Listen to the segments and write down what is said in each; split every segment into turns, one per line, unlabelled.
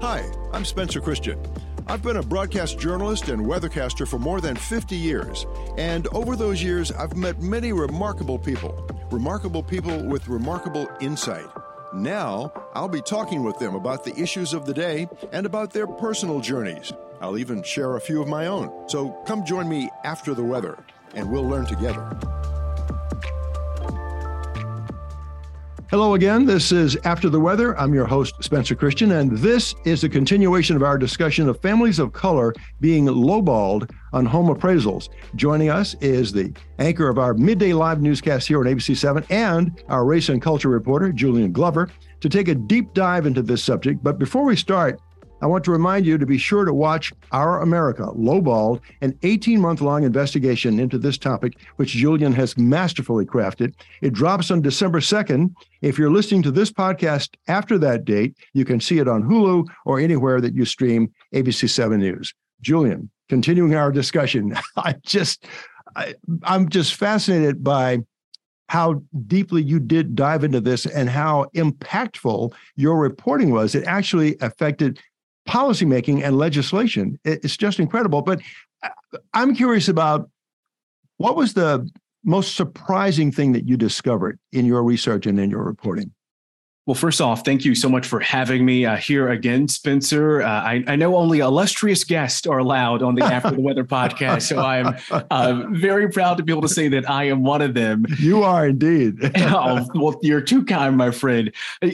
Hi, I'm Spencer Christian. I've been a broadcast journalist and weathercaster for more than 50 years. And over those years, I've met many remarkable people, remarkable people with remarkable insight. Now, I'll be talking with them about the issues of the day and about their personal journeys. I'll even share a few of my own. So come join me after the weather, and we'll learn together. Hello again. This is After the Weather. I'm your host, Spencer Christian, and this is a continuation of our discussion of families of color being lowballed on home appraisals. Joining us is the anchor of our midday live newscast here on ABC7 and our race and culture reporter, Julian Glover, to take a deep dive into this subject. But before we start, I want to remind you to be sure to watch Our America Lowballed, an 18 month long investigation into this topic, which Julian has masterfully crafted. It drops on December 2nd. If you're listening to this podcast after that date, you can see it on Hulu or anywhere that you stream ABC7 News. Julian, continuing our discussion, I just, I, I'm just fascinated by how deeply you did dive into this and how impactful your reporting was. It actually affected policymaking and legislation. It's just incredible. But uh, I'm curious about what was the most surprising thing that you discovered in your research and in your reporting?
Well, first off, thank you so much for having me uh, here again, Spencer. Uh, I, I, know only illustrious guests are allowed on the After the Weather podcast, so I am uh, very proud to be able to say that I am one of them.
You are indeed.
oh, well, you're too kind, my friend. Uh,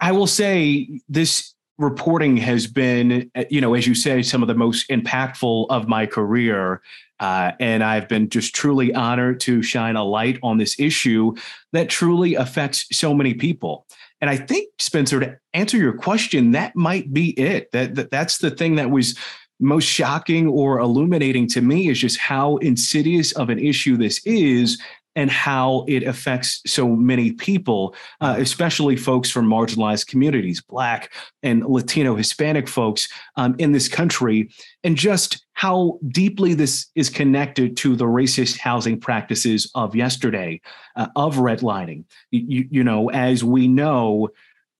I will say this reporting has been, uh, you know, as you say, some of the most impactful of my career. Uh, and I've been just truly honored to shine a light on this issue that truly affects so many people. And I think, Spencer, to answer your question, that might be it. That, that that's the thing that was most shocking or illuminating to me is just how insidious of an issue this is and how it affects so many people, uh, especially folks from marginalized communities, Black and Latino, Hispanic folks um, in this country, and just how deeply this is connected to the racist housing practices of yesterday, uh, of redlining. You, you know, as we know,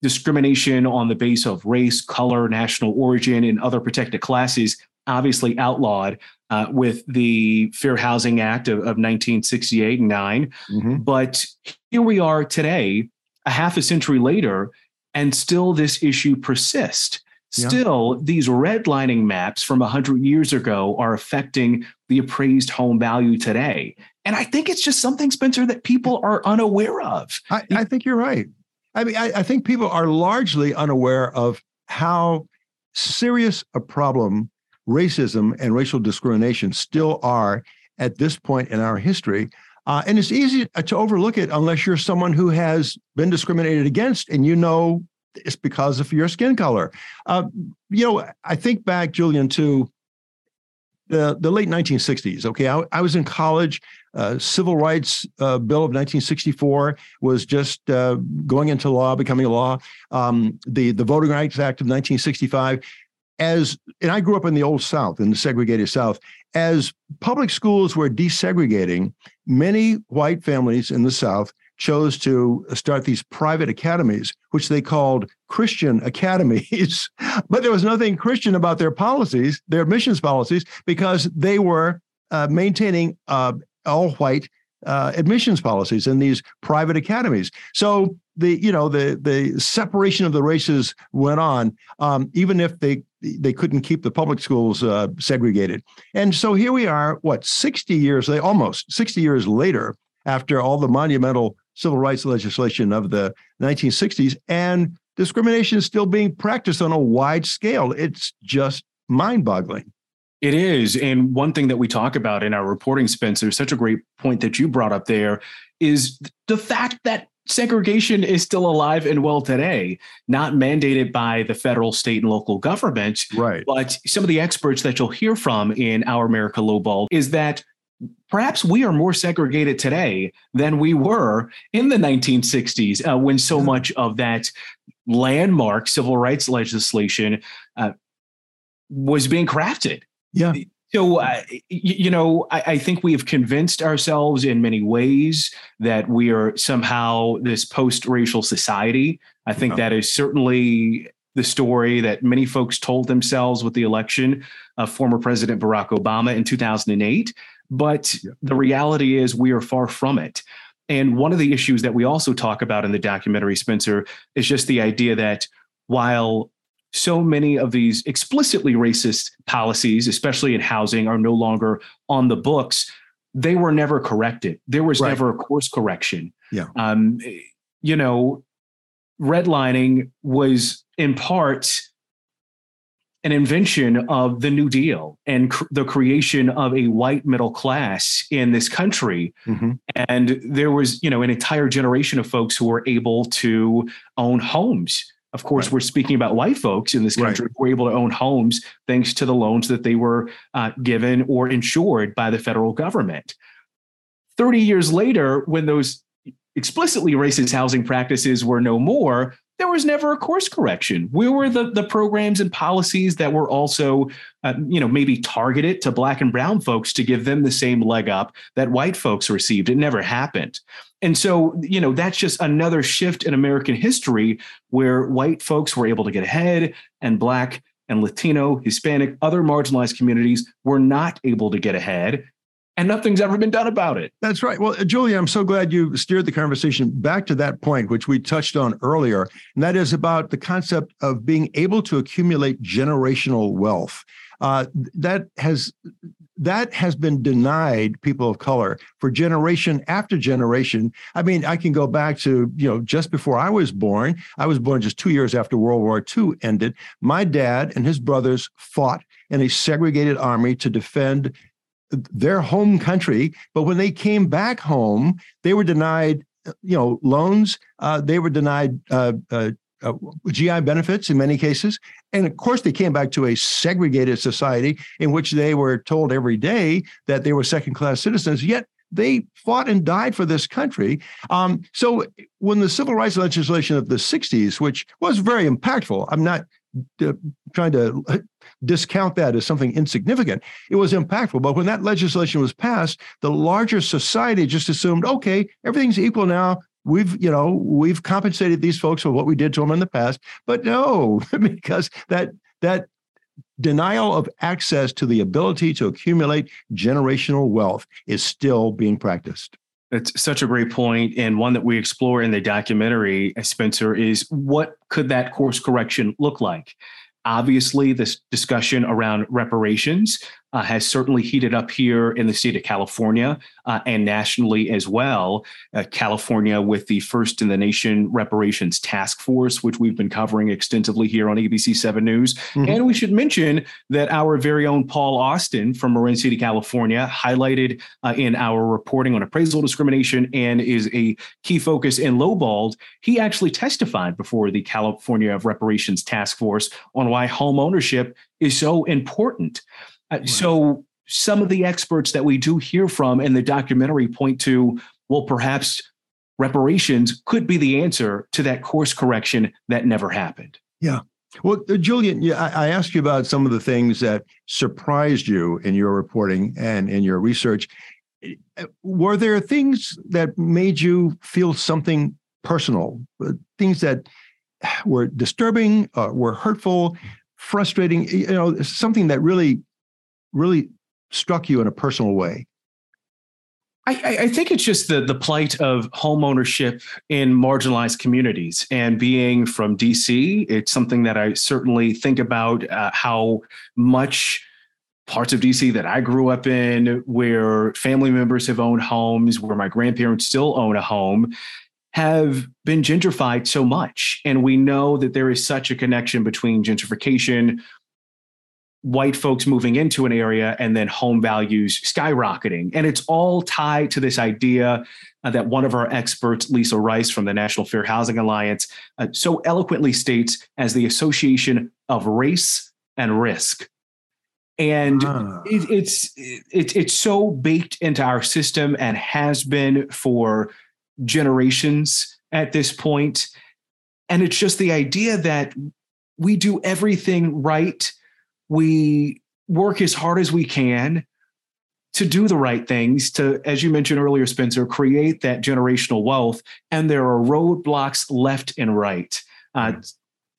discrimination on the base of race, color, national origin, and other protected classes obviously outlawed uh, with the Fair Housing Act of, of 1968 and 9. Mm-hmm. But here we are today, a half a century later, and still this issue persists. Still, yeah. these redlining maps from 100 years ago are affecting the appraised home value today. And I think it's just something, Spencer, that people are unaware of.
I, I think you're right. I mean, I, I think people are largely unaware of how serious a problem racism and racial discrimination still are at this point in our history. Uh, and it's easy to overlook it unless you're someone who has been discriminated against and you know it's because of your skin color. Uh, you know, I think back, Julian, to the, the late 1960s. Okay, I, I was in college. Uh, Civil Rights uh, Bill of 1964 was just uh, going into law, becoming law. Um, the the Voting Rights Act of 1965 as and I grew up in the old South, in the segregated South, as public schools were desegregating, many white families in the South chose to start these private academies, which they called Christian academies. but there was nothing Christian about their policies, their admissions policies, because they were uh, maintaining uh, all white uh, admissions policies in these private academies. So the you know the the separation of the races went on, um, even if they they couldn't keep the public schools uh, segregated. And so here we are, what sixty years almost sixty years later, after all the monumental civil rights legislation of the 1960s, and discrimination is still being practiced on a wide scale. It's just mind-boggling.
It is. And one thing that we talk about in our reporting, Spencer, such a great point that you brought up there, is the fact that segregation is still alive and well today, not mandated by the federal, state, and local government.
Right.
But some of the experts that you'll hear from in Our America Lowball is that perhaps we are more segregated today than we were in the 1960s uh, when so much of that landmark civil rights legislation uh, was being crafted.
Yeah.
So, uh, you know, I, I, think we have convinced ourselves in many ways that we are somehow this post racial society. I think yeah. that is certainly the story that many folks told themselves with the election of former President Barack Obama in 2008. But yeah. the reality is, we are far from it. And one of the issues that we also talk about in the documentary, Spencer, is just the idea that while so many of these explicitly racist policies, especially in housing, are no longer on the books, they were never corrected. There was right. never a course correction.
Yeah.
Um, you know, redlining was in part an invention of the New Deal and cr- the creation of a white middle class in this country. Mm-hmm. And there was, you know, an entire generation of folks who were able to own homes. Of course, right. we're speaking about white folks in this country right. who were able to own homes thanks to the loans that they were uh, given or insured by the federal government. 30 years later, when those explicitly racist housing practices were no more, there was never a course correction. We were the the programs and policies that were also, uh, you know, maybe targeted to black and brown folks to give them the same leg up that white folks received. It never happened. And so, you know, that's just another shift in American history where white folks were able to get ahead and black and Latino, Hispanic, other marginalized communities were not able to get ahead and nothing's ever been done about it.
That's right. Well, Julian, I'm so glad you steered the conversation back to that point, which we touched on earlier, and that is about the concept of being able to accumulate generational wealth. Uh, that has that has been denied people of color for generation after generation. I mean, I can go back to, you know, just before I was born. I was born just two years after World War II ended. My dad and his brothers fought in a segregated army to defend their home country. But when they came back home, they were denied, you know, loans. Uh, they were denied uh, uh, uh GI benefits in many cases. And of course, they came back to a segregated society in which they were told every day that they were second class citizens, yet they fought and died for this country. Um, so when the civil rights legislation of the 60s, which was very impactful, I'm not uh, trying to discount that as something insignificant. It was impactful. But when that legislation was passed, the larger society just assumed, okay, everything's equal now. We've, you know, we've compensated these folks for what we did to them in the past. But no, because that that denial of access to the ability to accumulate generational wealth is still being practiced.
It's such a great point, and one that we explore in the documentary, uh, Spencer, is what could that course correction look like? Obviously, this discussion around reparations uh, has certainly heated up here in the state of California uh, and nationally as well. Uh, California, with the first in the nation reparations task force, which we've been covering extensively here on ABC 7 News. Mm-hmm. And we should mention that our very own Paul Austin from Marin City, California, highlighted uh, in our reporting on appraisal discrimination and is a key focus in lowballed. He actually testified before the California Reparations Task Force on why home ownership is so important. Uh, so some of the experts that we do hear from in the documentary point to, well, perhaps reparations could be the answer to that course correction that never happened.
Yeah. Well, uh, Julian, yeah, I asked you about some of the things that surprised you in your reporting and in your research. Uh, were there things that made you feel something personal, things that were disturbing, uh, were hurtful, frustrating? You know, something that really really struck you in a personal way?
I, I, think it's just the the plight of home ownership in marginalized communities. And being from DC, it's something that I certainly think about uh, how much parts of DC that I grew up in, where family members have owned homes, where my grandparents still own a home, have been gentrified so much. And we know that there is such a connection between gentrification, white folks moving into an area and then home values skyrocketing. And it's all tied to this idea uh, that one of our experts, Lisa Rice from the National Fair Housing Alliance, uh, so eloquently states as the association of race and risk. And ah. it, it's it, it's so baked into our system and has been for generations at this point. And it's just the idea that we do everything right we work as hard as we can to do the right things to as you mentioned earlier spencer create that generational wealth and there are roadblocks left and right uh,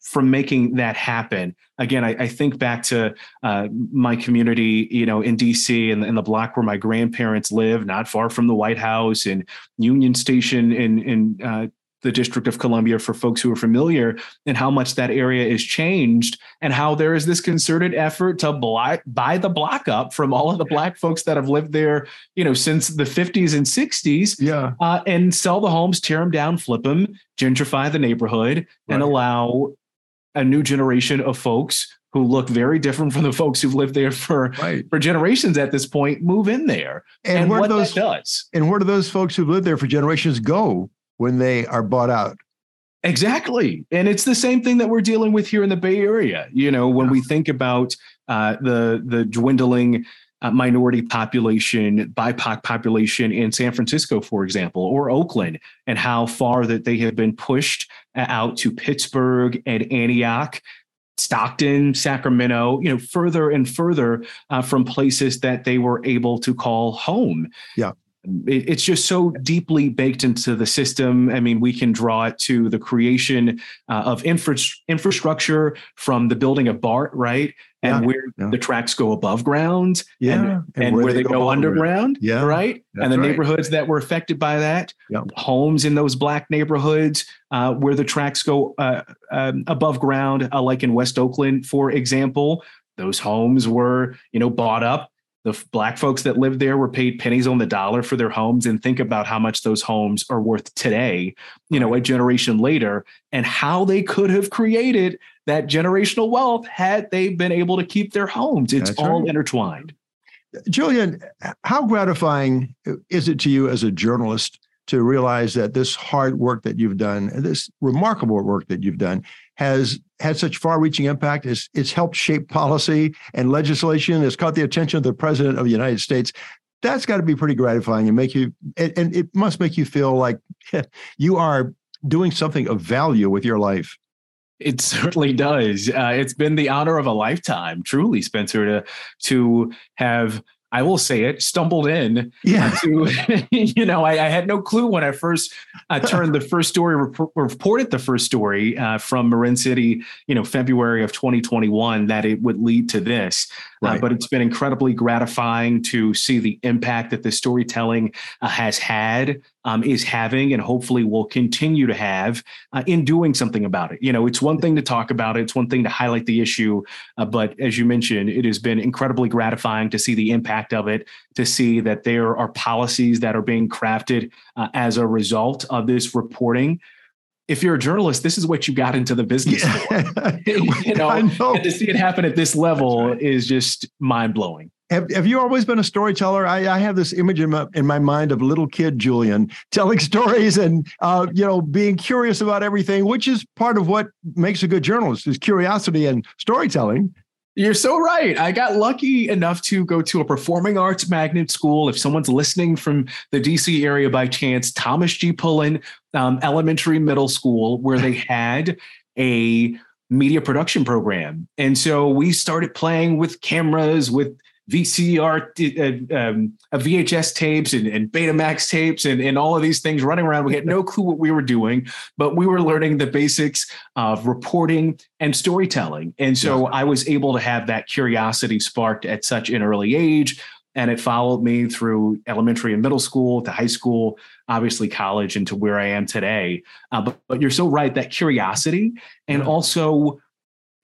from making that happen. Again, I, I think back to uh, my community, you know, in DC and the block where my grandparents live, not far from the White House, and Union Station in in uh, the District of Columbia for folks who are familiar, and how much that area is changed, and how there is this concerted effort to buy, buy the block up from all of the black folks that have lived there, you know, since the 50s and 60s,
yeah,
uh, and sell the homes, tear them down, flip them, gentrify the neighborhood, right. and allow a new generation of folks who look very different from the folks who've lived there for right. for generations at this point move in there.
And, and
where
what those
does.
And where do those folks who've lived there for generations go when they are bought out?
Exactly. And it's the same thing that we're dealing with here in the Bay Area. You know, when yeah. we think about uh, the the dwindling uh, minority population, BIPOC population in San Francisco, for example, or Oakland, and how far that they have been pushed uh, out to Pittsburg and Antioch. Stockton, Sacramento, you know, further and further uh, from places that they were able to call home.
Yeah
it's just so deeply baked into the system. I mean, we can draw it to the creation uh, of infra- infrastructure from the building of BART, right? and yeah, where yeah. the tracks go above ground
yeah,
and, and, and where, where, they, go, go underground
yeah
right and the right. neighborhoods that were affected by that
yep.
homes in those black neighborhoods uh, where the tracks go uh, um, above ground uh, like in west oakland for example those homes were you know bought up the black folks that lived there were paid pennies on the dollar for their homes and think about how much those homes are worth today you know a generation later and how they could have created that generational wealth had they been able to keep their homes. It's That's all right. intertwined.
Julian how gratifying uh, is it to you as a journalist to realize that this hard work that you've done, this remarkable work that you've done, has had such far-reaching impact. It's, it's helped shape policy and legislation. It's caught the attention of the president of the United States. That's got to be pretty gratifying and make you, and it must make you feel like you are doing something of value with your life.
It certainly does. Uh, it's been the honor of a lifetime, truly, Spencer, to to have I will say it, stumbled in.
Yeah.
To, you know, I, I, had no clue when I first uh, turned the first story, rep- reported the first story uh, from Marin City, you know, February of 2021, that it would lead to this. Uh, right. Uh, but it's been incredibly gratifying to see the impact that the storytelling uh, has had, um, is having, and hopefully will continue to have uh, in doing something about it. You know, it's one thing to talk about it, it's one thing to highlight the issue, uh, but as you mentioned, it has been incredibly gratifying to see the impact of it, to see that there are policies that are being crafted uh, as a result of this reporting if you're a journalist, this is what you got into the business yeah. for. you know, know, and to see it happen at this level right. is just mind blowing.
Have, have you always been a storyteller? I, I have this image in my, in my mind of little kid Julian telling stories and uh, you know being curious about everything, which is part of what makes a good journalist is curiosity and storytelling.
You're so right. I got lucky enough to go to a performing arts magnet school. If someone's listening from the DC area by chance, Thomas G. Pullen um, Elementary Middle School, where they had a media production program. And so we started playing with cameras, with VCR, uh, um, VHS tapes and, and Betamax tapes and, and all of these things running around. We had no clue what we were doing, but we were learning the basics of reporting and storytelling. And so yeah. I was able to have that curiosity sparked at such an early age. And it followed me through elementary and middle school to high school, obviously college, and to where I am today. Uh, but, but you're so right that curiosity and yeah. also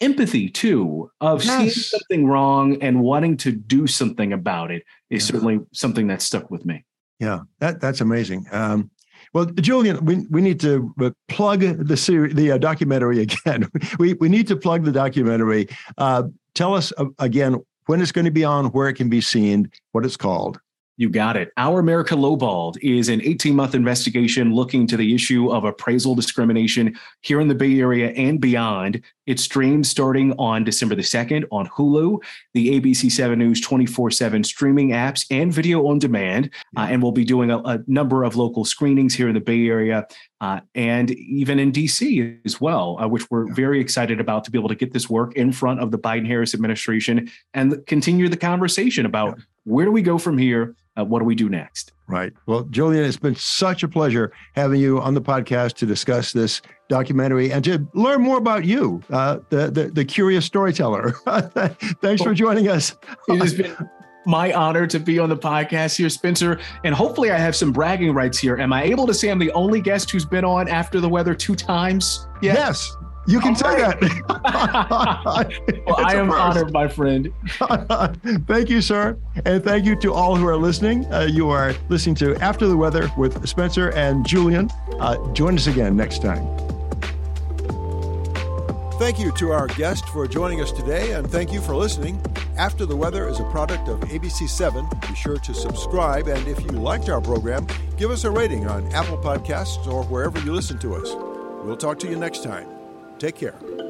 empathy too of yes. seeing something wrong and wanting to do something about it is yeah. certainly something that stuck with me.
Yeah, that that's amazing. Um, well, Julian, we, we need to uh, plug the series, the uh, documentary again. we we need to plug the documentary. Uh, tell us uh, again when it's going to be on, where it can be seen, what it's called.
You got it. Our America Lowballed is an 18 month investigation looking to the issue of appraisal discrimination here in the Bay Area and beyond. It streams starting on December the 2nd on Hulu, the ABC7 News 24 7 streaming apps, and video on demand. Uh, and we'll be doing a, a, number of local screenings here in the Bay Area uh, and even in DC as well, uh, which we're very excited about to be able to get this work in front of the Biden Harris administration and continue the conversation about where do we go from here? Uh, what do we do next?
Right. Well, Julian, it's been such a pleasure having you on the podcast to discuss this documentary and to learn more about you, uh, the, the, the curious storyteller. Thanks for joining us.
It has been my honor to be on the podcast here, Spencer. And hopefully, I have some bragging rights here. Am I able to say I'm the only guest who's been on After the Weather two times?
Yet? Yes. You can All say right.
that. well, I am honored, my friend.
thank you, sir. And thank you to all who are listening. Uh, you are listening to After the Weather with Spencer and Julian. Uh, join us again next time. Thank you to our guest for joining us today, and thank you for listening. After the Weather is a product of ABC7. Be sure to subscribe, and if you liked our program, give us a rating on Apple Podcasts or wherever you listen to us. We'll talk to you next time. Take care.